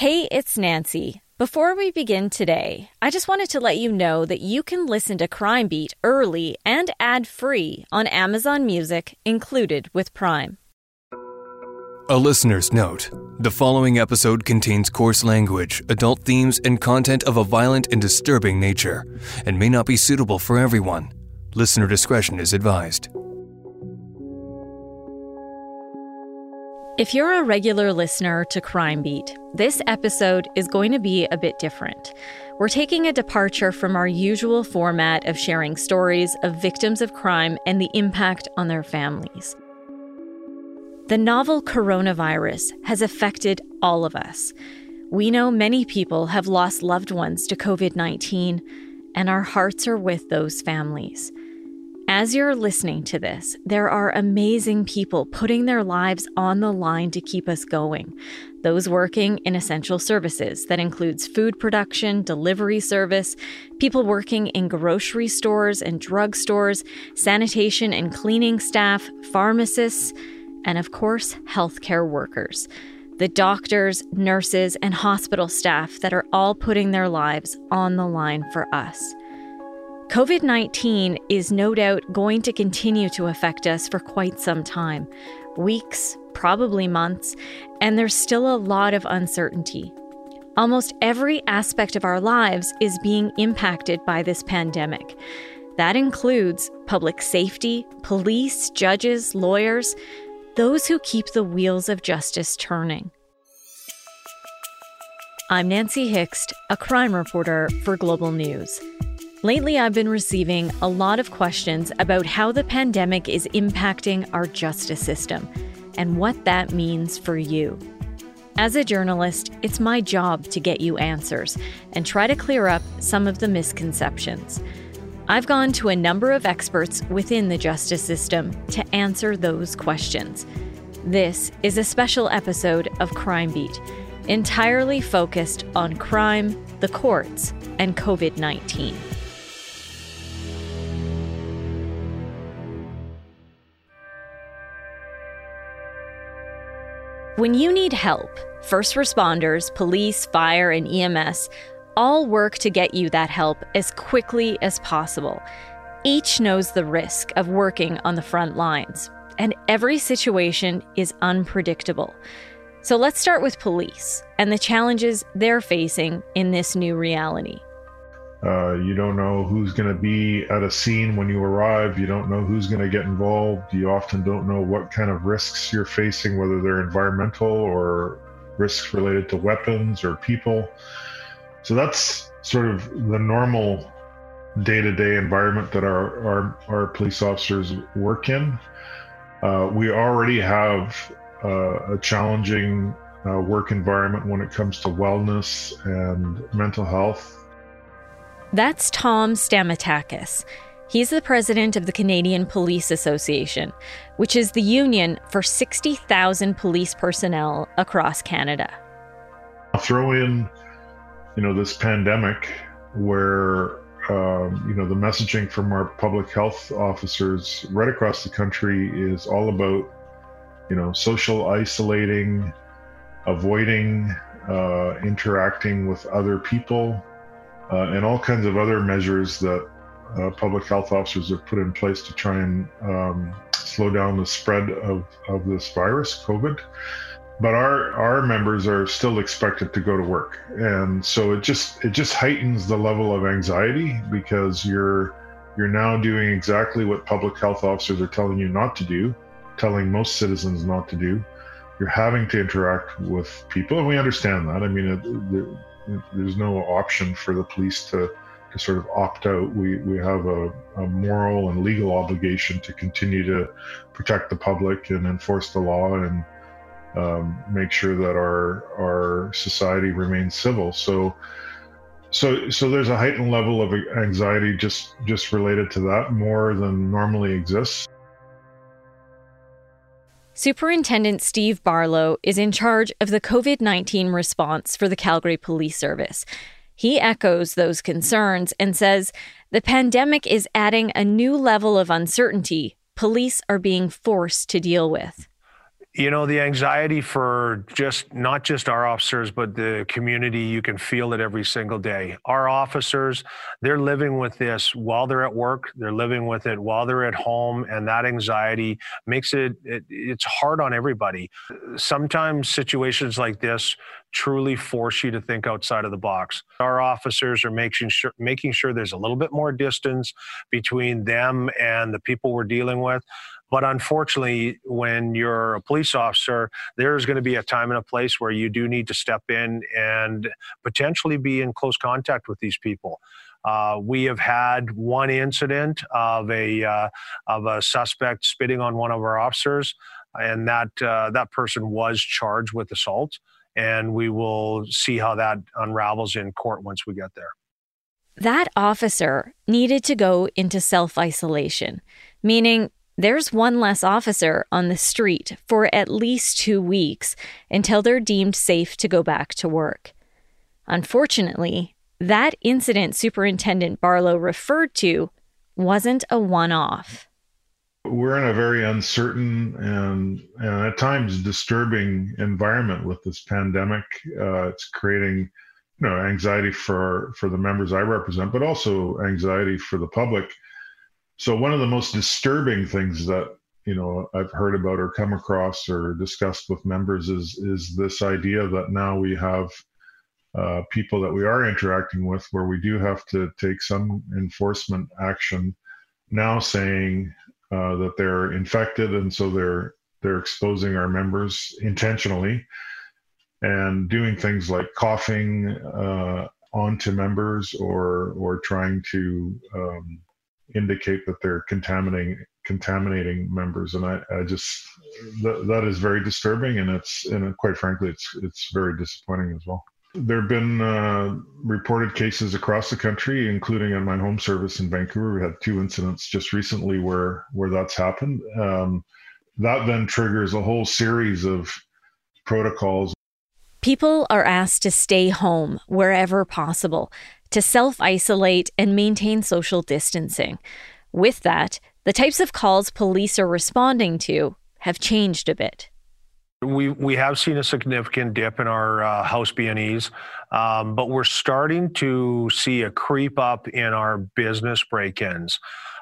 Hey, it's Nancy. Before we begin today, I just wanted to let you know that you can listen to Crime Beat early and ad free on Amazon Music, included with Prime. A listener's note the following episode contains coarse language, adult themes, and content of a violent and disturbing nature, and may not be suitable for everyone. Listener discretion is advised. If you're a regular listener to Crime Beat, this episode is going to be a bit different. We're taking a departure from our usual format of sharing stories of victims of crime and the impact on their families. The novel coronavirus has affected all of us. We know many people have lost loved ones to COVID 19, and our hearts are with those families. As you're listening to this, there are amazing people putting their lives on the line to keep us going. Those working in essential services, that includes food production, delivery service, people working in grocery stores and drugstores, sanitation and cleaning staff, pharmacists, and of course, healthcare workers. The doctors, nurses, and hospital staff that are all putting their lives on the line for us. COVID 19 is no doubt going to continue to affect us for quite some time weeks, probably months, and there's still a lot of uncertainty. Almost every aspect of our lives is being impacted by this pandemic. That includes public safety, police, judges, lawyers, those who keep the wheels of justice turning. I'm Nancy Hixt, a crime reporter for Global News. Lately, I've been receiving a lot of questions about how the pandemic is impacting our justice system and what that means for you. As a journalist, it's my job to get you answers and try to clear up some of the misconceptions. I've gone to a number of experts within the justice system to answer those questions. This is a special episode of Crime Beat, entirely focused on crime, the courts, and COVID 19. When you need help, first responders, police, fire, and EMS all work to get you that help as quickly as possible. Each knows the risk of working on the front lines, and every situation is unpredictable. So let's start with police and the challenges they're facing in this new reality. Uh, you don't know who's going to be at a scene when you arrive. You don't know who's going to get involved. You often don't know what kind of risks you're facing, whether they're environmental or risks related to weapons or people. So that's sort of the normal day to day environment that our, our, our, police officers work in. Uh, we already have uh, a challenging uh, work environment when it comes to wellness and mental health that's Tom Stamatakis. He's the president of the Canadian Police Association, which is the union for 60,000 police personnel across Canada. I'll throw in, you know, this pandemic where, um, you know, the messaging from our public health officers right across the country is all about, you know, social isolating, avoiding uh, interacting with other people, uh, and all kinds of other measures that uh, public health officers have put in place to try and um, slow down the spread of, of this virus, COVID. But our our members are still expected to go to work, and so it just it just heightens the level of anxiety because you're you're now doing exactly what public health officers are telling you not to do, telling most citizens not to do. You're having to interact with people, and we understand that. I mean, there's no option for the police to to sort of opt out. We we have a, a, moral and legal obligation to continue to protect the public and enforce the law and um, make sure that our our society remains civil. So so so there's a heightened level of anxiety just just related to that more than normally exists. Superintendent Steve Barlow is in charge of the COVID 19 response for the Calgary Police Service. He echoes those concerns and says the pandemic is adding a new level of uncertainty police are being forced to deal with. You know the anxiety for just not just our officers but the community you can feel it every single day our officers they're living with this while they're at work they're living with it while they're at home and that anxiety makes it, it it's hard on everybody sometimes situations like this truly force you to think outside of the box. Our officers are making sure making sure there's a little bit more distance between them and the people we're dealing with. But unfortunately, when you're a police officer, there's going to be a time and a place where you do need to step in and potentially be in close contact with these people. Uh, we have had one incident of a uh, of a suspect spitting on one of our officers, and that uh, that person was charged with assault. And we will see how that unravels in court once we get there. That officer needed to go into self isolation, meaning there's one less officer on the street for at least two weeks until they're deemed safe to go back to work. Unfortunately, that incident Superintendent Barlow referred to wasn't a one off. We're in a very uncertain and, and at times disturbing environment with this pandemic. Uh, it's creating you know anxiety for for the members I represent, but also anxiety for the public so one of the most disturbing things that you know I've heard about or come across or discussed with members is is this idea that now we have uh, people that we are interacting with where we do have to take some enforcement action now saying uh, that they're infected and so they're they're exposing our members intentionally and doing things like coughing uh, onto members or or trying to um, indicate that they're contaminating contaminating members. And i, I just that, that is very disturbing and it's and quite frankly it's it's very disappointing as well. There have been uh, reported cases across the country including in my home service in vancouver. We had two incidents just recently where where that's happened. Um, that then triggers a whole series of protocols. People are asked to stay home wherever possible to self isolate and maintain social distancing. With that, the types of calls police are responding to have changed a bit. We we have seen a significant dip in our uh, house B&Es, um, but we're starting to see a creep up in our business break-ins.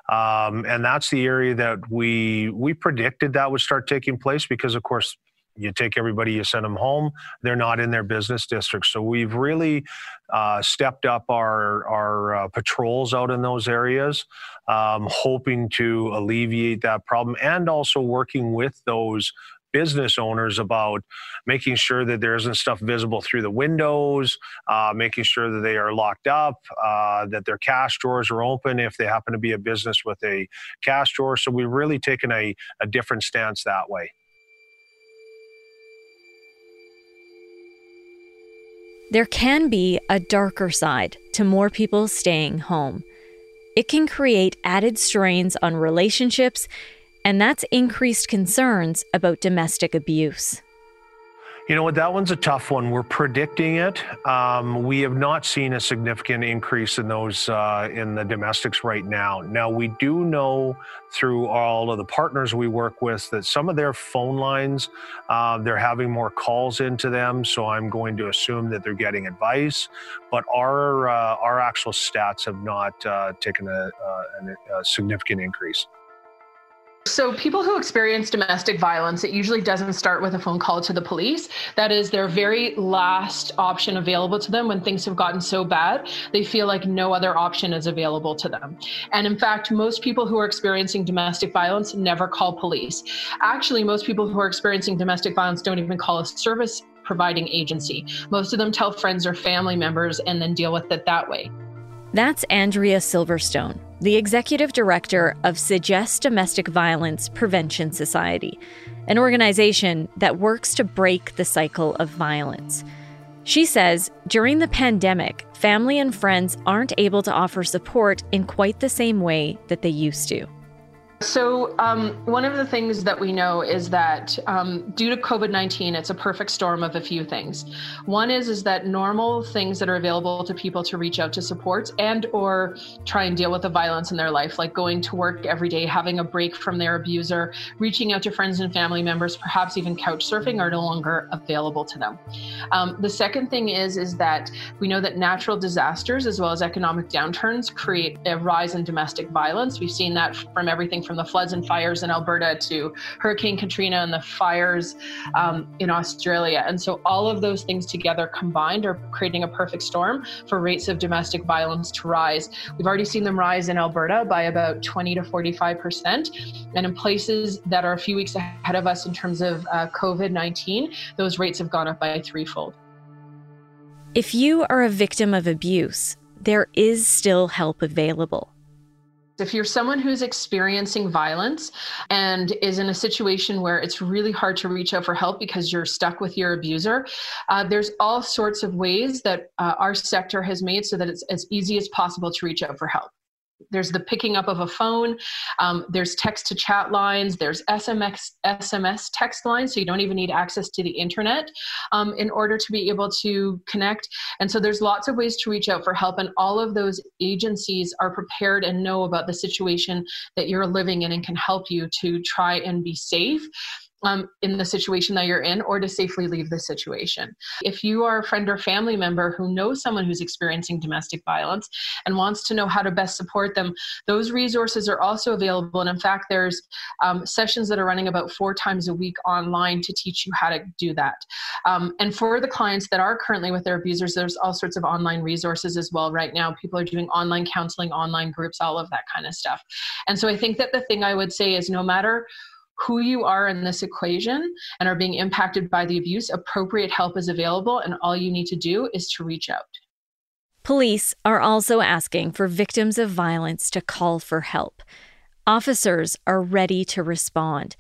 Um, and that's the area that we we predicted that would start taking place because, of course, you take everybody, you send them home. They're not in their business district. So we've really uh, stepped up our our uh, patrols out in those areas, um, hoping to alleviate that problem, and also working with those business owners about making sure that there isn't stuff visible through the windows, uh, making sure that they are locked up, uh, that their cash drawers are open if they happen to be a business with a cash drawer. So we've really taken a, a different stance that way. There can be a darker side to more people staying home. It can create added strains on relationships, and that's increased concerns about domestic abuse. You know what? That one's a tough one. We're predicting it. Um, we have not seen a significant increase in those uh, in the domestics right now. Now we do know through all of the partners we work with that some of their phone lines uh, they're having more calls into them. So I'm going to assume that they're getting advice. But our uh, our actual stats have not uh, taken a, uh, a significant increase. So, people who experience domestic violence, it usually doesn't start with a phone call to the police. That is their very last option available to them when things have gotten so bad. They feel like no other option is available to them. And in fact, most people who are experiencing domestic violence never call police. Actually, most people who are experiencing domestic violence don't even call a service providing agency. Most of them tell friends or family members and then deal with it that way. That's Andrea Silverstone, the executive director of Sagesse Domestic Violence Prevention Society, an organization that works to break the cycle of violence. She says during the pandemic, family and friends aren't able to offer support in quite the same way that they used to. So, um, one of the things that we know is that um, due to COVID nineteen, it's a perfect storm of a few things. One is is that normal things that are available to people to reach out to support and or try and deal with the violence in their life, like going to work every day, having a break from their abuser, reaching out to friends and family members, perhaps even couch surfing, are no longer available to them. Um, the second thing is is that we know that natural disasters as well as economic downturns create a rise in domestic violence. We've seen that from everything from the floods and fires in Alberta to Hurricane Katrina and the fires um, in Australia. And so all of those things together combined are creating a perfect storm for rates of domestic violence to rise. We've already seen them rise in Alberta by about 20 to 45 percent. And in places that are a few weeks ahead of us in terms of uh, COVID 19, those rates have gone up by threefold. If you are a victim of abuse, there is still help available. If you're someone who's experiencing violence and is in a situation where it's really hard to reach out for help because you're stuck with your abuser, uh, there's all sorts of ways that uh, our sector has made so that it's as easy as possible to reach out for help there's the picking up of a phone um, there's text to chat lines there's sms sms text lines so you don't even need access to the internet um, in order to be able to connect. And so there's lots of ways to reach out for help and all of those agencies are prepared and know about the situation that you're living in and can help you to try and be safe um, in the situation that you're in or to safely leave the situation. If you are a friend or family member who knows someone who's experiencing domestic violence and wants to know how to best support them, those resources are also available. And in fact, there's um, sessions that are running about four times a week online to teach you how to do that. Um, and for the clients that are currently with their abusers, there's all sorts of online resources as well right now. People are doing online counseling, online groups, all of that kind of stuff. And so I think that the thing I would say is no matter who you are in this equation and are being impacted by the abuse, appropriate help is available, and all you need to do is to reach out. Police are also asking for victims of violence to call for help. Officers are ready to respond,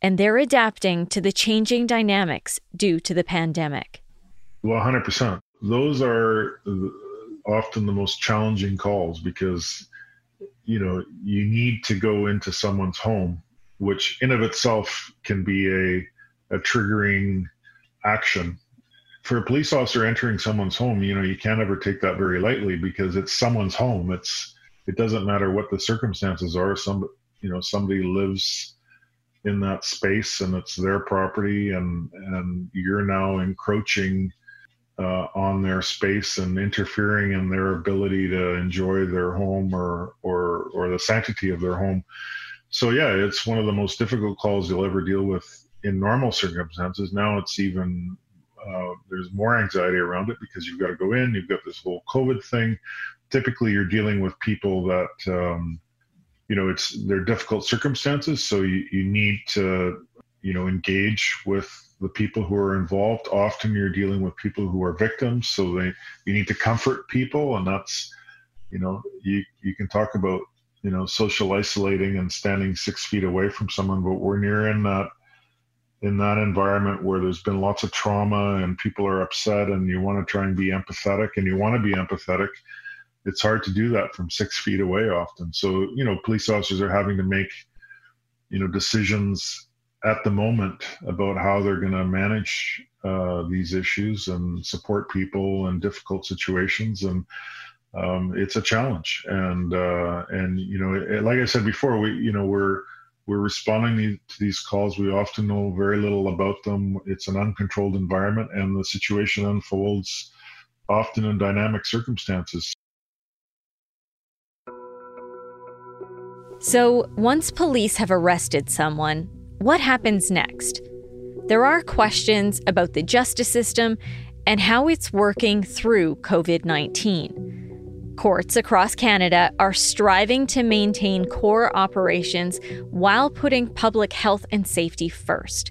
and they're adapting to the changing dynamics due to the pandemic. Well, 100%. Those are often the most challenging calls because you know you need to go into someone's home which in of itself can be a, a triggering action. For a police officer entering someone's home, you know, you can't ever take that very lightly because it's someone's home. It's it doesn't matter what the circumstances are. Some you know, somebody lives in that space and it's their property and and you're now encroaching uh, on their space and interfering in their ability to enjoy their home or or or the sanctity of their home so yeah, it's one of the most difficult calls you'll ever deal with in normal circumstances. Now it's even uh, there's more anxiety around it because you've got to go in. You've got this whole COVID thing. Typically, you're dealing with people that um, you know it's they're difficult circumstances, so you, you need to you know engage with the people who are involved. Often, you're dealing with people who are victims, so they you need to comfort people, and that's you know you you can talk about you know, social isolating and standing six feet away from someone, but we're near in that in that environment where there's been lots of trauma and people are upset and you want to try and be empathetic and you want to be empathetic it's hard to do that from six feet away often. So you know police officers are having to make you know decisions at the moment about how they're going to manage uh, these issues and support people in difficult situations and um, it's a challenge. And uh, and you know, it, like I said before, we you know we're we're responding to these calls. We often know very little about them. It's an uncontrolled environment, and the situation unfolds often in dynamic circumstances. So, once police have arrested someone, what happens next? There are questions about the justice system and how it's working through COVID 19 courts across Canada are striving to maintain core operations while putting public health and safety first.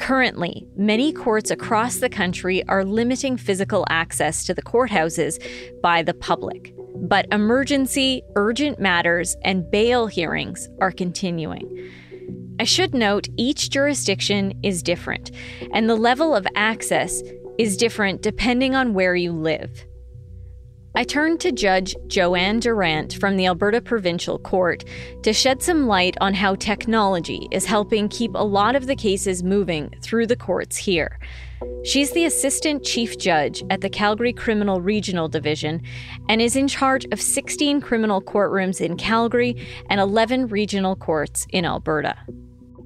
Currently, many courts across the country are limiting physical access to the courthouses by the public. But emergency, urgent matters, and bail hearings are continuing. I should note each jurisdiction is different, and the level of access is different depending on where you live. I turned to Judge Joanne Durant from the Alberta Provincial Court to shed some light on how technology is helping keep a lot of the cases moving through the courts here. She's the Assistant Chief Judge at the Calgary Criminal Regional Division and is in charge of 16 criminal courtrooms in Calgary and 11 regional courts in Alberta.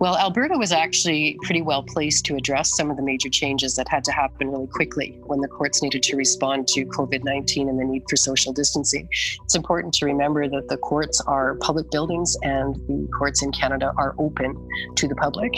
Well, Alberta was actually pretty well placed to address some of the major changes that had to happen really quickly when the courts needed to respond to COVID 19 and the need for social distancing. It's important to remember that the courts are public buildings and the courts in Canada are open to the public.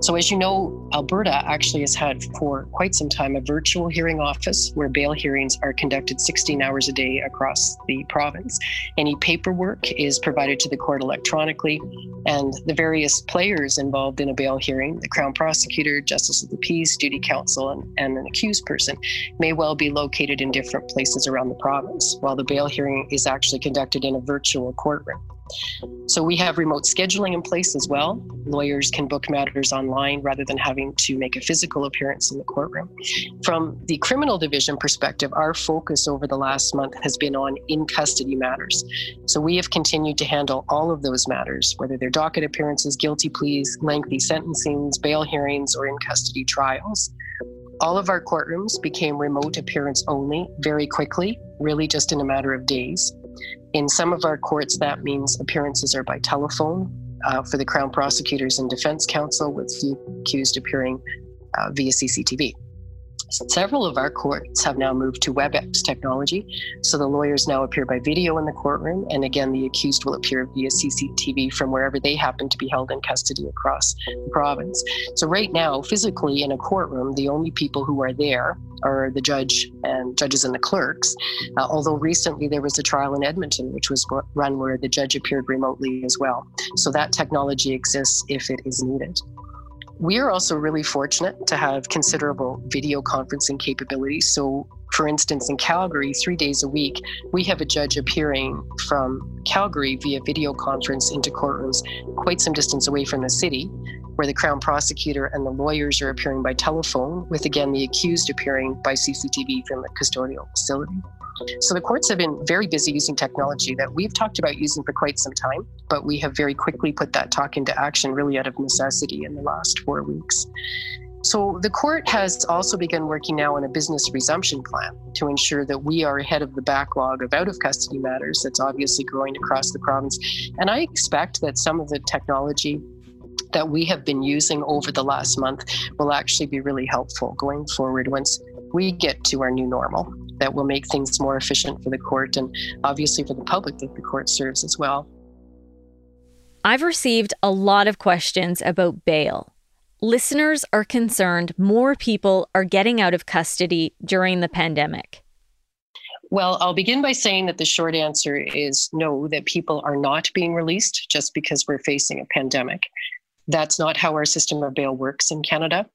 So, as you know, Alberta actually has had for quite some time a virtual hearing office where bail hearings are conducted 16 hours a day across the province. Any paperwork is provided to the court electronically, and the various players involved in a bail hearing the Crown Prosecutor, Justice of the Peace, Duty Counsel, and, and an accused person may well be located in different places around the province, while the bail hearing is actually conducted in a virtual courtroom. So we have remote scheduling in place as well. Lawyers can book matters online rather than having to make a physical appearance in the courtroom. From the criminal division perspective, our focus over the last month has been on in custody matters. So we have continued to handle all of those matters, whether they're docket appearances, guilty pleas, lengthy sentencings, bail hearings, or in custody trials. All of our courtrooms became remote appearance only very quickly, really just in a matter of days. In some of our courts, that means appearances are by telephone uh, for the Crown prosecutors and defense counsel, with the accused appearing uh, via CCTV. Several of our courts have now moved to WebEx technology, so the lawyers now appear by video in the courtroom, and again, the accused will appear via CCTV from wherever they happen to be held in custody across the province. So, right now, physically in a courtroom, the only people who are there are the judge and judges and the clerks. Uh, although recently there was a trial in Edmonton, which was run where the judge appeared remotely as well. So, that technology exists if it is needed. We are also really fortunate to have considerable video conferencing capabilities. So, for instance, in Calgary, three days a week, we have a judge appearing from Calgary via video conference into courtrooms quite some distance away from the city, where the Crown prosecutor and the lawyers are appearing by telephone, with again the accused appearing by CCTV from the custodial facility. So the courts have been very busy using technology that we've talked about using for quite some time, but we have very quickly put that talk into action really out of necessity in the last four weeks. So the court has also begun working now on a business resumption plan to ensure that we are ahead of the backlog of out of custody matters that's obviously growing across the province. And I expect that some of the technology that we have been using over the last month will actually be really helpful going forward once we get to our new normal that will make things more efficient for the court and obviously for the public that the court serves as well. I've received a lot of questions about bail. Listeners are concerned more people are getting out of custody during the pandemic. Well, I'll begin by saying that the short answer is no, that people are not being released just because we're facing a pandemic. That's not how our system of bail works in Canada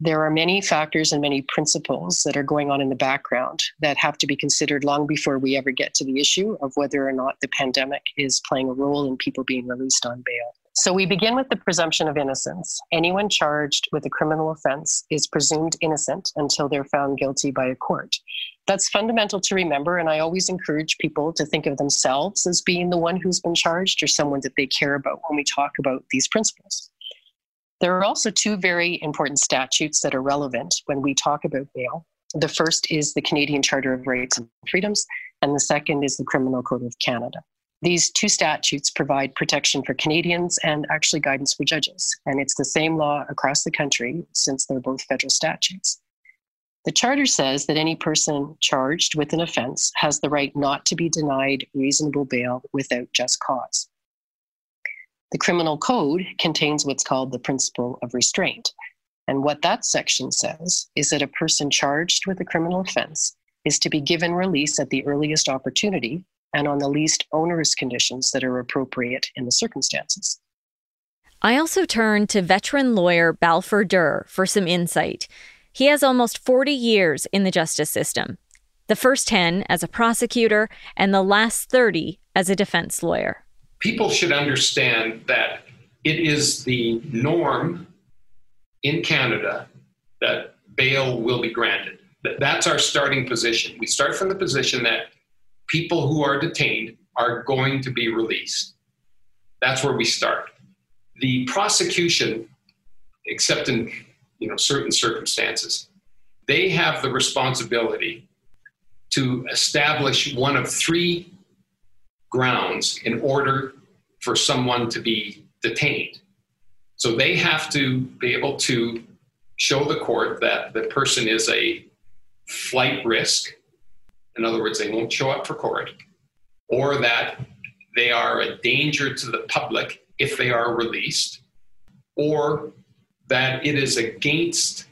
there are many factors and many principles that are going on in the background that have to be considered long before we ever get to the issue of whether or not the pandemic is playing a role in people being released on bail. So we begin with the presumption of innocence. Anyone charged with a criminal offense is presumed innocent until they're found guilty by a court. That's fundamental to remember, and I always encourage people to think of themselves as being the one who's been charged or someone that they care about when we talk about these principles. There are also two very important statutes that are relevant when we talk about bail. The first is the Canadian Charter of Rights and Freedoms, and the second is the Criminal Code of Canada. These two statutes provide protection for Canadians and actually guidance for judges. And it's the same law across the country since they're both federal statutes. The Charter says that any person charged with an offense has the right not to be denied reasonable bail without just cause. The criminal code contains what's called the principle of restraint. And what that section says is that a person charged with a criminal offense is to be given release at the earliest opportunity and on the least onerous conditions that are appropriate in the circumstances. I also turned to veteran lawyer Balfour Der for some insight. He has almost 40 years in the justice system, the first 10 as a prosecutor, and the last 30 as a defense lawyer people should understand that it is the norm in Canada that bail will be granted. That's our starting position. We start from the position that people who are detained are going to be released. That's where we start. The prosecution, except in you know certain circumstances, they have the responsibility to establish one of three grounds in order for someone to be detained. So they have to be able to show the court that the person is a flight risk. In other words, they won't show up for court, or that they are a danger to the public if they are released, or that it is against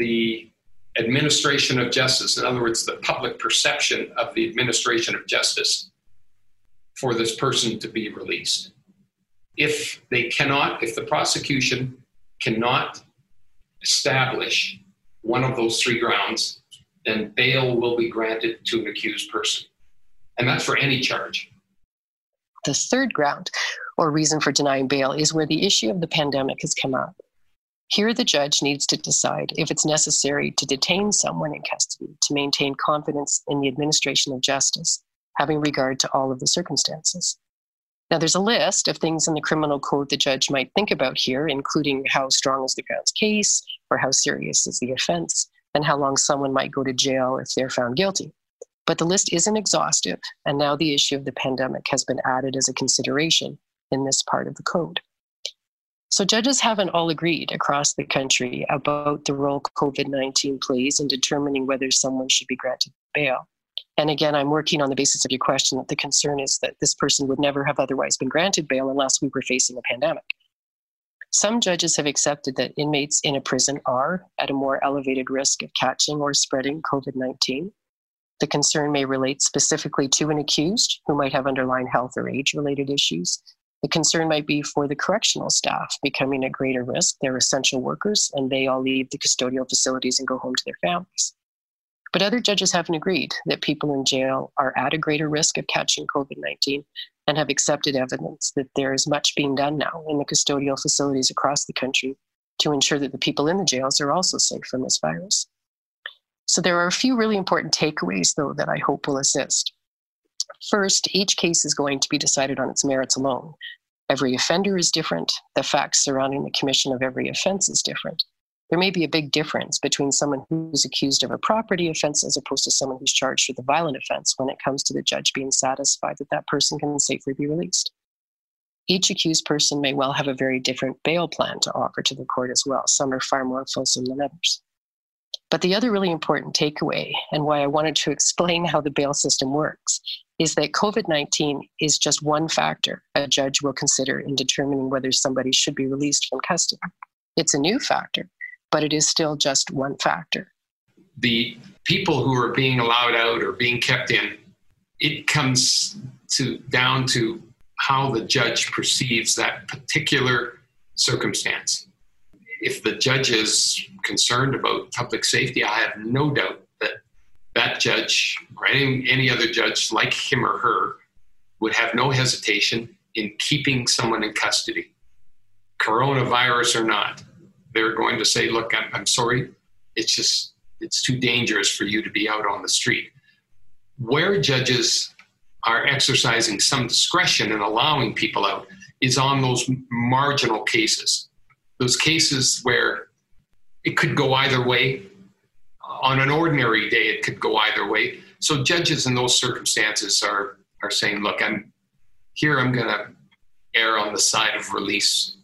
the administration of justice, in other words, the public perception of the administration of justice for this person to be released. If they cannot, if the prosecution cannot establish one of those three grounds, then bail will be granted to an accused person. And that's for any charge. The third ground or reason for denying bail is where the issue of the pandemic has come up. Here, the judge needs to decide if it's necessary to detain someone in custody to maintain confidence in the administration of justice, having regard to all of the circumstances. Now, there's a list of things in the criminal code the judge might think about here, including how strong is the Crown's case, or how serious is the offense, and how long someone might go to jail if they're found guilty. But the list isn't exhaustive, and now the issue of the pandemic has been added as a consideration in this part of the code. So, judges haven't all agreed across the country about the role COVID 19 plays in determining whether someone should be granted bail. And again, I'm working on the basis of your question that the concern is that this person would never have otherwise been granted bail unless we were facing a pandemic. Some judges have accepted that inmates in a prison are at a more elevated risk of catching or spreading COVID 19. The concern may relate specifically to an accused who might have underlying health or age related issues, the concern might be for the correctional staff becoming at greater risk. They're essential workers and they all leave the custodial facilities and go home to their families. But other judges haven't agreed that people in jail are at a greater risk of catching COVID 19 and have accepted evidence that there is much being done now in the custodial facilities across the country to ensure that the people in the jails are also safe from this virus. So there are a few really important takeaways, though, that I hope will assist. First, each case is going to be decided on its merits alone. Every offender is different. The facts surrounding the commission of every offense is different. There may be a big difference between someone who's accused of a property offense as opposed to someone who's charged with a violent offense when it comes to the judge being satisfied that that person can safely be released. Each accused person may well have a very different bail plan to offer to the court as well. Some are far more fulsome than others. But the other really important takeaway, and why I wanted to explain how the bail system works, is that COVID 19 is just one factor a judge will consider in determining whether somebody should be released from custody. It's a new factor, but it is still just one factor. The people who are being allowed out or being kept in, it comes to down to how the judge perceives that particular circumstance. If the judge is concerned about public safety, I have no doubt that that judge or any, any other judge like him or her would have no hesitation in keeping someone in custody, coronavirus or not. They're going to say, look, I'm, I'm sorry, it's just, it's too dangerous for you to be out on the street. Where judges are exercising some discretion and allowing people out is on those marginal cases, those cases where it could go either way on an ordinary day, it could go either way. So judges in those circumstances are are saying, "Look, I'm here. I'm going to err on the side of release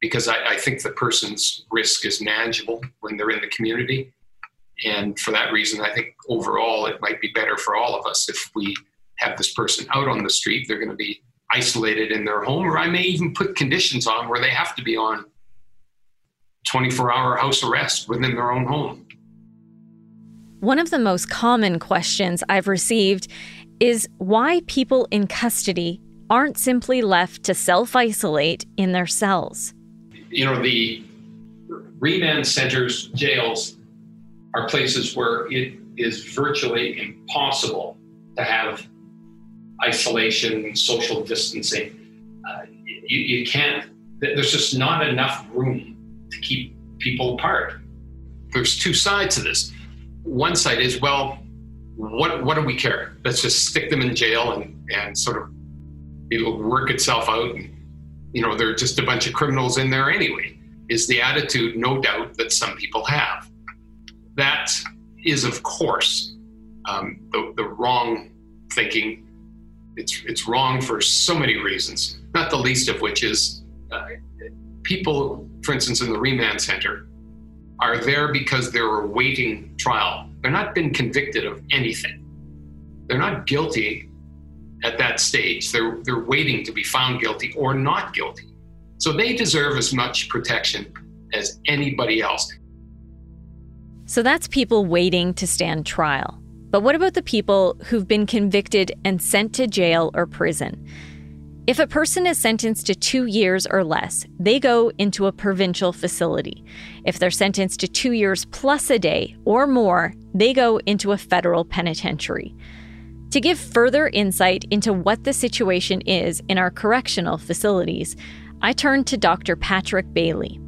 because I, I think the person's risk is manageable when they're in the community." And for that reason, I think overall it might be better for all of us if we have this person out on the street. They're going to be isolated in their home, or I may even put conditions on where they have to be on 24 hour house arrest within their own home. One of the most common questions I've received is why people in custody aren't simply left to self isolate in their cells. You know, the remand centers, jails, are places where it is virtually impossible to have isolation, social distancing. Uh, you, you can't, there's just not enough room to keep people apart. There's two sides to this one side is well, what what do we care? Let's just stick them in jail and and sort of it'll work itself out. And, you know, they're just a bunch of criminals in there anyway. Is the attitude, no doubt, that some people have. That is, of course, um, the, the wrong thinking. It's it's wrong for so many reasons. Not the least of which is uh, people, for instance, in the remand center, are there because they're awaiting trial. They're not been convicted of anything. They're not guilty at that stage. They're, they're waiting to be found guilty or not guilty. So they deserve as much protection as anybody else. So that's people waiting to stand trial. But what about the people who've been convicted and sent to jail or prison? If a person is sentenced to two years or less, they go into a provincial facility. If they're sentenced to two years plus a day or more, they go into a federal penitentiary. To give further insight into what the situation is in our correctional facilities, I turned to Dr. Patrick Baillie.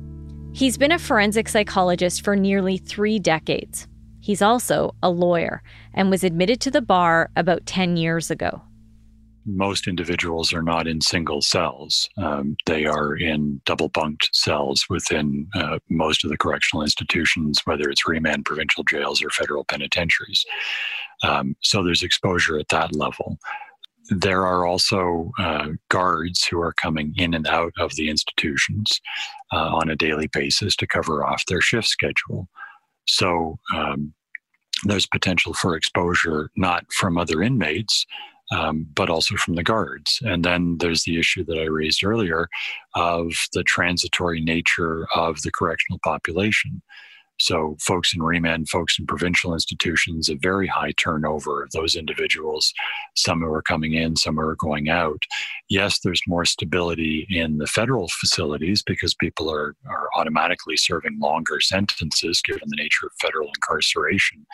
He's been a forensic psychologist for nearly three decades. He's also a lawyer and was admitted to the bar about 10 years ago most individuals are not in single cells. Um, they are in double bunked cells within uh, most of the correctional institutions, whether it's remand provincial jails or federal penitentiaries. Um, so there's exposure at that level. There are also uh, guards who are coming in and out of the institutions uh, on a daily basis to cover off their shift schedule. So um, there's potential for exposure not from other inmates, um, but also from the guards. And then there's the issue that I raised earlier of the transitory nature of the correctional population. So, folks in remand, folks in provincial institutions, a very high turnover of those individuals, some who are coming in, some who are going out. Yes, there's more stability in the federal facilities because people are, are automatically serving longer sentences given the nature of federal incarceration.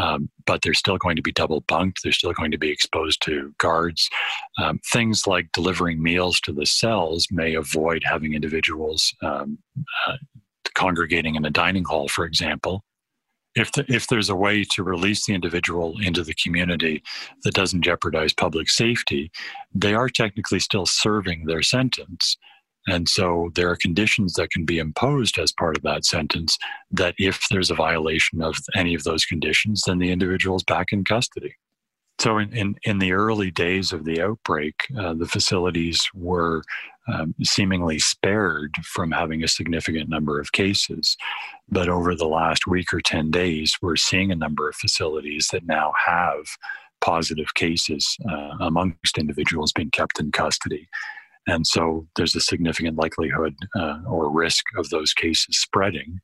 Um, but they're still going to be double bunked. They're still going to be exposed to guards. Um, things like delivering meals to the cells may avoid having individuals um, uh, congregating in a dining hall, for example. If, the, if there's a way to release the individual into the community that doesn't jeopardize public safety, they are technically still serving their sentence. And so there are conditions that can be imposed as part of that sentence that if there's a violation of any of those conditions, then the individual is back in custody. So, in, in, in the early days of the outbreak, uh, the facilities were um, seemingly spared from having a significant number of cases. But over the last week or 10 days, we're seeing a number of facilities that now have positive cases uh, amongst individuals being kept in custody. And so there's a significant likelihood uh, or risk of those cases spreading.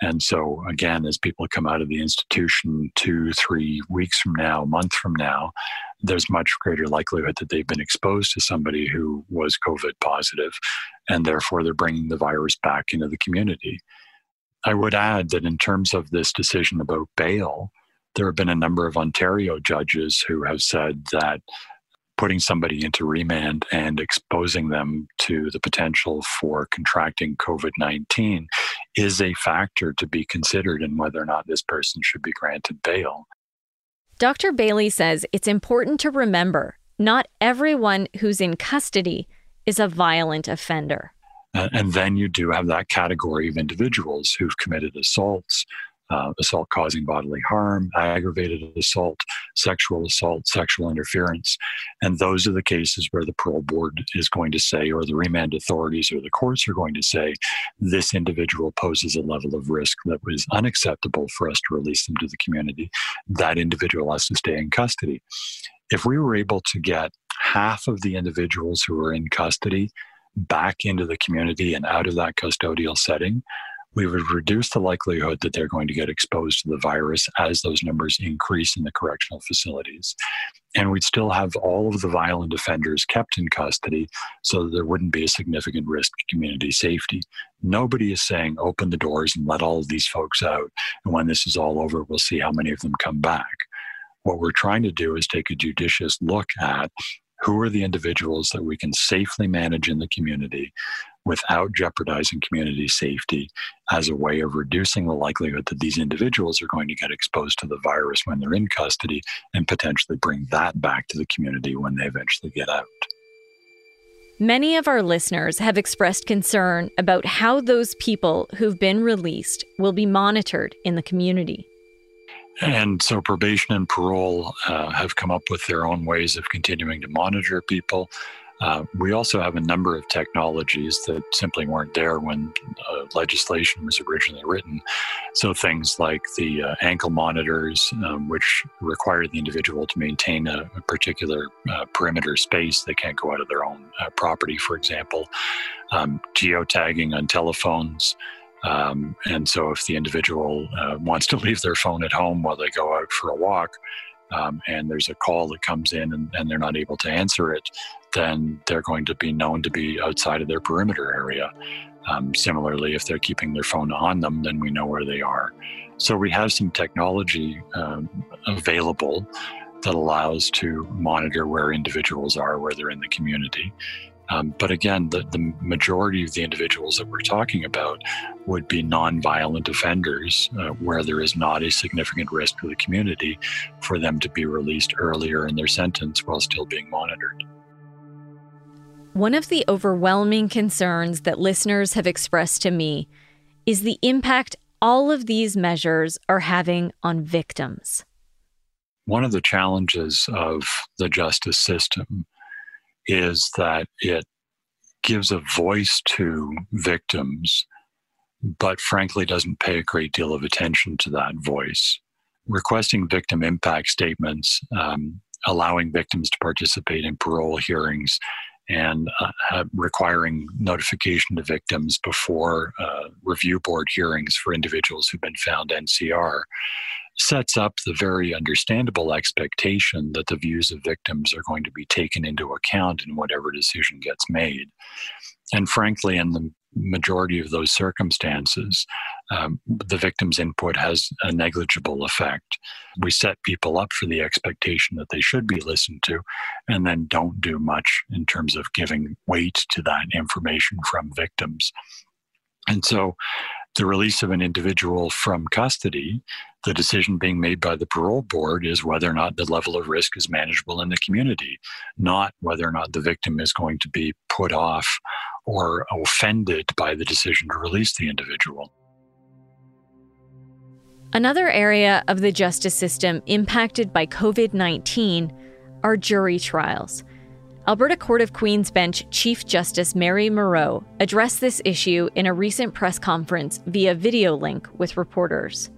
And so, again, as people come out of the institution two, three weeks from now, a month from now, there's much greater likelihood that they've been exposed to somebody who was COVID positive, and therefore they're bringing the virus back into the community. I would add that in terms of this decision about bail, there have been a number of Ontario judges who have said that putting somebody into remand and exposing them to the potential for contracting COVID 19 is a factor to be considered in whether or not this person should be granted bail. Dr. Baillie says it's important to remember not everyone who's in custody is a violent offender. And then you do have that category of individuals who've committed assaults, uh, assault causing bodily harm, aggravated assault, sexual assault, sexual interference. And those are the cases where the parole board is going to say, or the remand authorities or the courts are going to say, this individual poses a level of risk that was unacceptable for us to release them to the community. That individual has to stay in custody. If we were able to get half of the individuals who are in custody back into the community and out of that custodial setting, we would reduce the likelihood that they're going to get exposed to the virus as those numbers increase in the correctional facilities. And we'd still have all of the violent offenders kept in custody so that there wouldn't be a significant risk to community safety. Nobody is saying open the doors and let all of these folks out. And when this is all over, we'll see how many of them come back. What we're trying to do is take a judicious look at who are the individuals that we can safely manage in the community without jeopardizing community safety as a way of reducing the likelihood that these individuals are going to get exposed to the virus when they're in custody and potentially bring that back to the community when they eventually get out. Many of our listeners have expressed concern about how those people who've been released will be monitored in the community. And so probation and parole uh, have come up with their own ways of continuing to monitor people. Uh, we also have a number of technologies that simply weren't there when uh, legislation was originally written. So things like the uh, ankle monitors, um, which require the individual to maintain a, a particular uh, perimeter space. They can't go out of their own uh, property, for example. Um, geotagging on telephones. Um, and so, if the individual uh, wants to leave their phone at home while they go out for a walk, um, and there's a call that comes in and, and, they're not able to answer it, then they're going to be known to be outside of their perimeter area. Um, similarly, if they're keeping their phone on them, then we know where they are. So we have some technology um, available that allows to monitor where individuals are, where they're in the community. Um, but again, the, the majority of the individuals that we're talking about would be nonviolent offenders uh, where there is not a significant risk to the community for them to be released earlier in their sentence while still being monitored. One of the overwhelming concerns that listeners have expressed to me is the impact all of these measures are having on victims. One of the challenges of the justice system is that it gives a voice to victims, but frankly doesn't pay a great deal of attention to that voice. Requesting victim impact statements, um, allowing victims to participate in parole hearings, and uh, requiring notification to victims before uh, review board hearings for individuals who've been found NCR sets up the very understandable expectation that the views of victims are going to be taken into account in whatever decision gets made. And frankly, in the majority of those circumstances, um, the victim's input has a negligible effect. We set people up for the expectation that they should be listened to, and then don't do much in terms of giving weight to that information from victims. And so the release of an individual from custody, the decision being made by the parole board is whether or not the level of risk is manageable in the community, not whether or not the victim is going to be put off or offended by the decision to release the individual. Another area of the justice system impacted by COVID 19 are jury trials. Alberta Court of Queen's Bench Chief Justice Mary Moreau addressed this issue in a recent press conference via video link with reporters.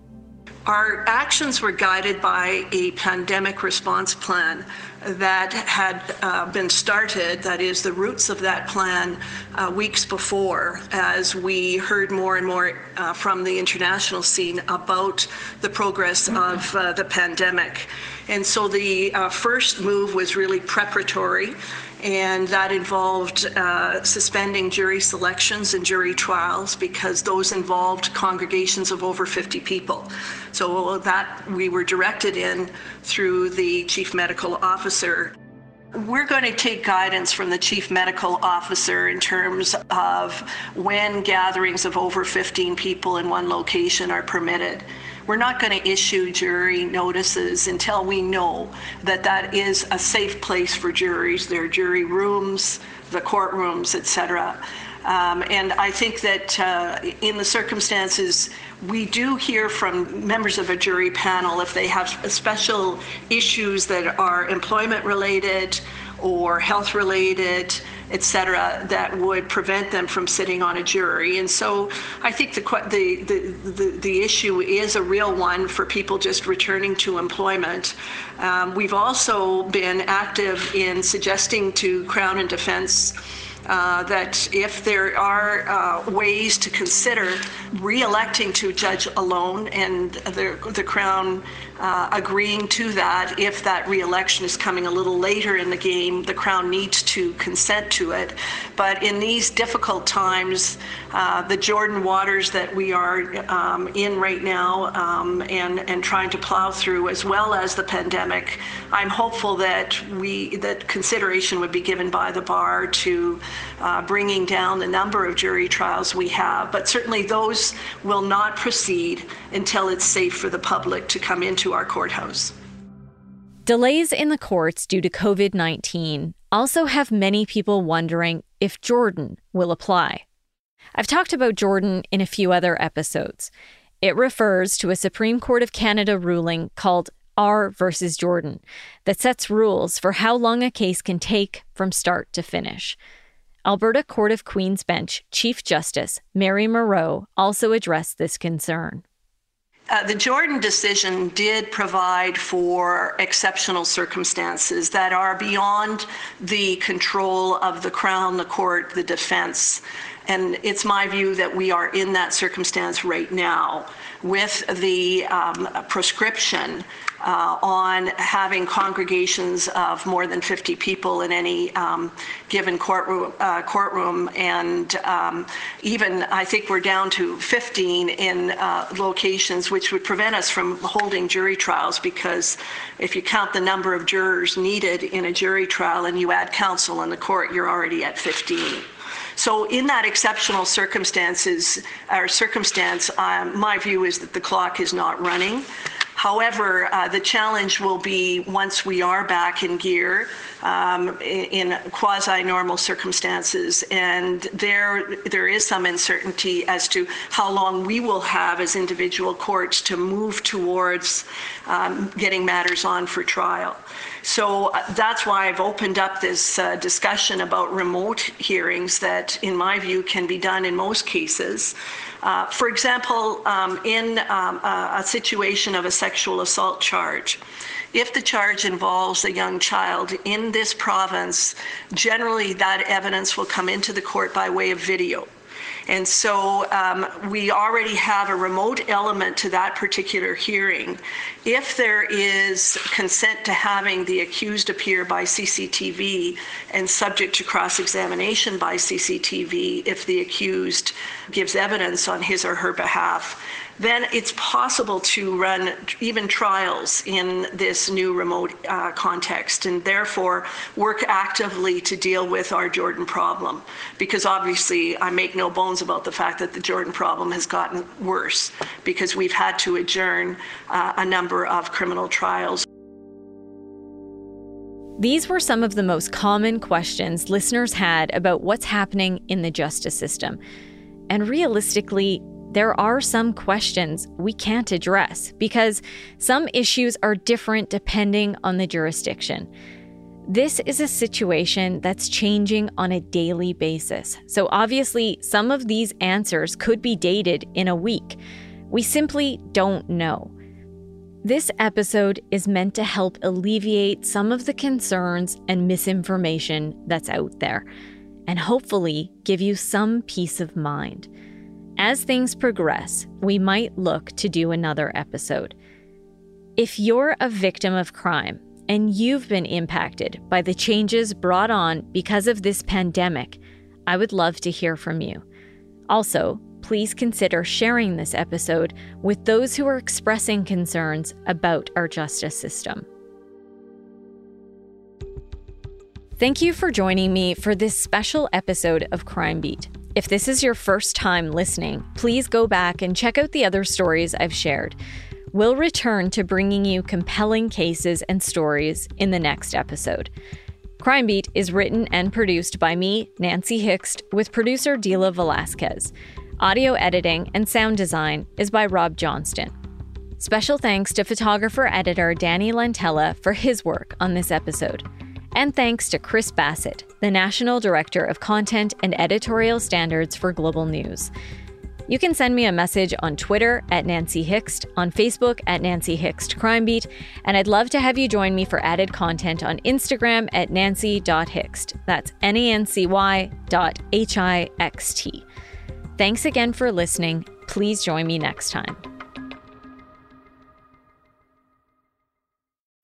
Our actions were guided by a pandemic response plan that had uh, been started, that is, the roots of that plan, uh, weeks before, as we heard more and more uh, from the international scene about the progress of uh, the pandemic. And so the uh, first move was really preparatory and that involved uh, suspending jury selections and jury trials because those involved congregations of over 50 people. So that we were directed in through the chief medical officer. We're going to take guidance from the chief medical officer in terms of when gatherings of over 15 people in one location are permitted. We're not going to issue jury notices until we know that that is a safe place for juries, their jury rooms, the courtrooms, etc. Um, and I think that uh, in the circumstances, we do hear from members of a jury panel if they have special issues that are employment related or health related et cetera, that would prevent them from sitting on a jury. And so I think the, the, the, the, the issue is a real one for people just returning to employment. Um, we've also been active in suggesting to Crown and Defense uh, that if there are uh, ways to consider re-electing to judge alone and the, the Crown uh, agreeing to that, if that re-election is coming a little later in the game, the Crown needs to consent to it. But in these difficult times, uh, the Jordan waters that we are um, in right now um, and, and trying to plow through, as well as the pandemic, I'm hopeful that we that consideration would be given by the bar to uh, bringing down the number of jury trials we have. But certainly those will not proceed until it's safe for the public to come into our courthouse. Delays in the courts due to COVID 19 also have many people wondering if Jordan will apply. I've talked about Jordan in a few other episodes. It refers to a Supreme Court of Canada ruling called R versus Jordan that sets rules for how long a case can take from start to finish. Alberta Court of Queen's Bench Chief Justice Mary Moreau also addressed this concern. Uh, the Jordan decision did provide for exceptional circumstances that are beyond the control of the Crown, the court, the defense. And it's my view that we are in that circumstance right now with the um, prescription uh, on having congregations of more than 50 people in any um, given courtroom, uh, courtroom. And um, even, I think we're down to 15 in uh, locations, which would prevent us from holding jury trials because if you count the number of jurors needed in a jury trial and you add counsel in the court, you're already at 15. So in that exceptional circumstances or circumstance, um, my view is that the clock is not running. However, uh, the challenge will be once we are back in gear um, in quasi-normal circumstances, and there there is some uncertainty as to how long we will have as individual courts to move towards um, getting matters on for trial. So uh, that's why I've opened up this uh, discussion about remote hearings that, in my view, can be done in most cases. Uh, for example, um, in um, a, a situation of a sexual assault charge, if the charge involves a young child in this province, generally that evidence will come into the court by way of video. And so um, we already have a remote element to that particular hearing. If there is consent to having the accused appear by CCTV and subject to cross examination by CCTV, if the accused gives evidence on his or her behalf, then it's possible to run even trials in this new remote uh, context and therefore work actively to deal with our Jordan problem. Because obviously, I make no bones about the fact that the Jordan problem has gotten worse because we've had to adjourn uh, a number of criminal trials. These were some of the most common questions listeners had about what's happening in the justice system. And realistically, there are some questions we can't address because some issues are different depending on the jurisdiction. This is a situation that's changing on a daily basis. So, obviously, some of these answers could be dated in a week. We simply don't know. This episode is meant to help alleviate some of the concerns and misinformation that's out there, and hopefully give you some peace of mind. As things progress, we might look to do another episode. If you're a victim of crime and you've been impacted by the changes brought on because of this pandemic, I would love to hear from you. Also, please consider sharing this episode with those who are expressing concerns about our justice system. Thank you for joining me for this special episode of Crime Beat. If this is your first time listening, please go back and check out the other stories I've shared. We'll return to bringing you compelling cases and stories in the next episode. Crime Beat is written and produced by me, Nancy Hixt, with producer Dila Velasquez. Audio editing and sound design is by Rob Johnston. Special thanks to photographer editor Danny Lantella for his work on this episode. And thanks to Chris Bassett, the National Director of Content and Editorial Standards for Global News. You can send me a message on Twitter at Nancy Hixt, on Facebook at Nancy Hixt Crime Beat, and I'd love to have you join me for added content on Instagram at nancy.hixt. That's N A N C Y dot H I X T. Thanks again for listening. Please join me next time.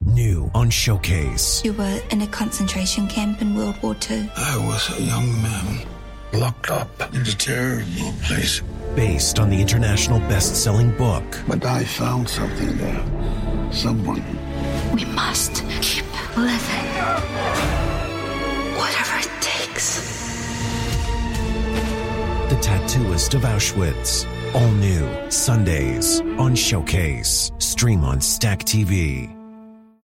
New on Showcase. You were in a concentration camp in World War II. I was a young man locked up in a terrible place. Based on the international best selling book. But I found something there. Someone. We must keep living. Whatever it takes. The Tattooist of Auschwitz. All new Sundays on Showcase. Stream on Stack TV.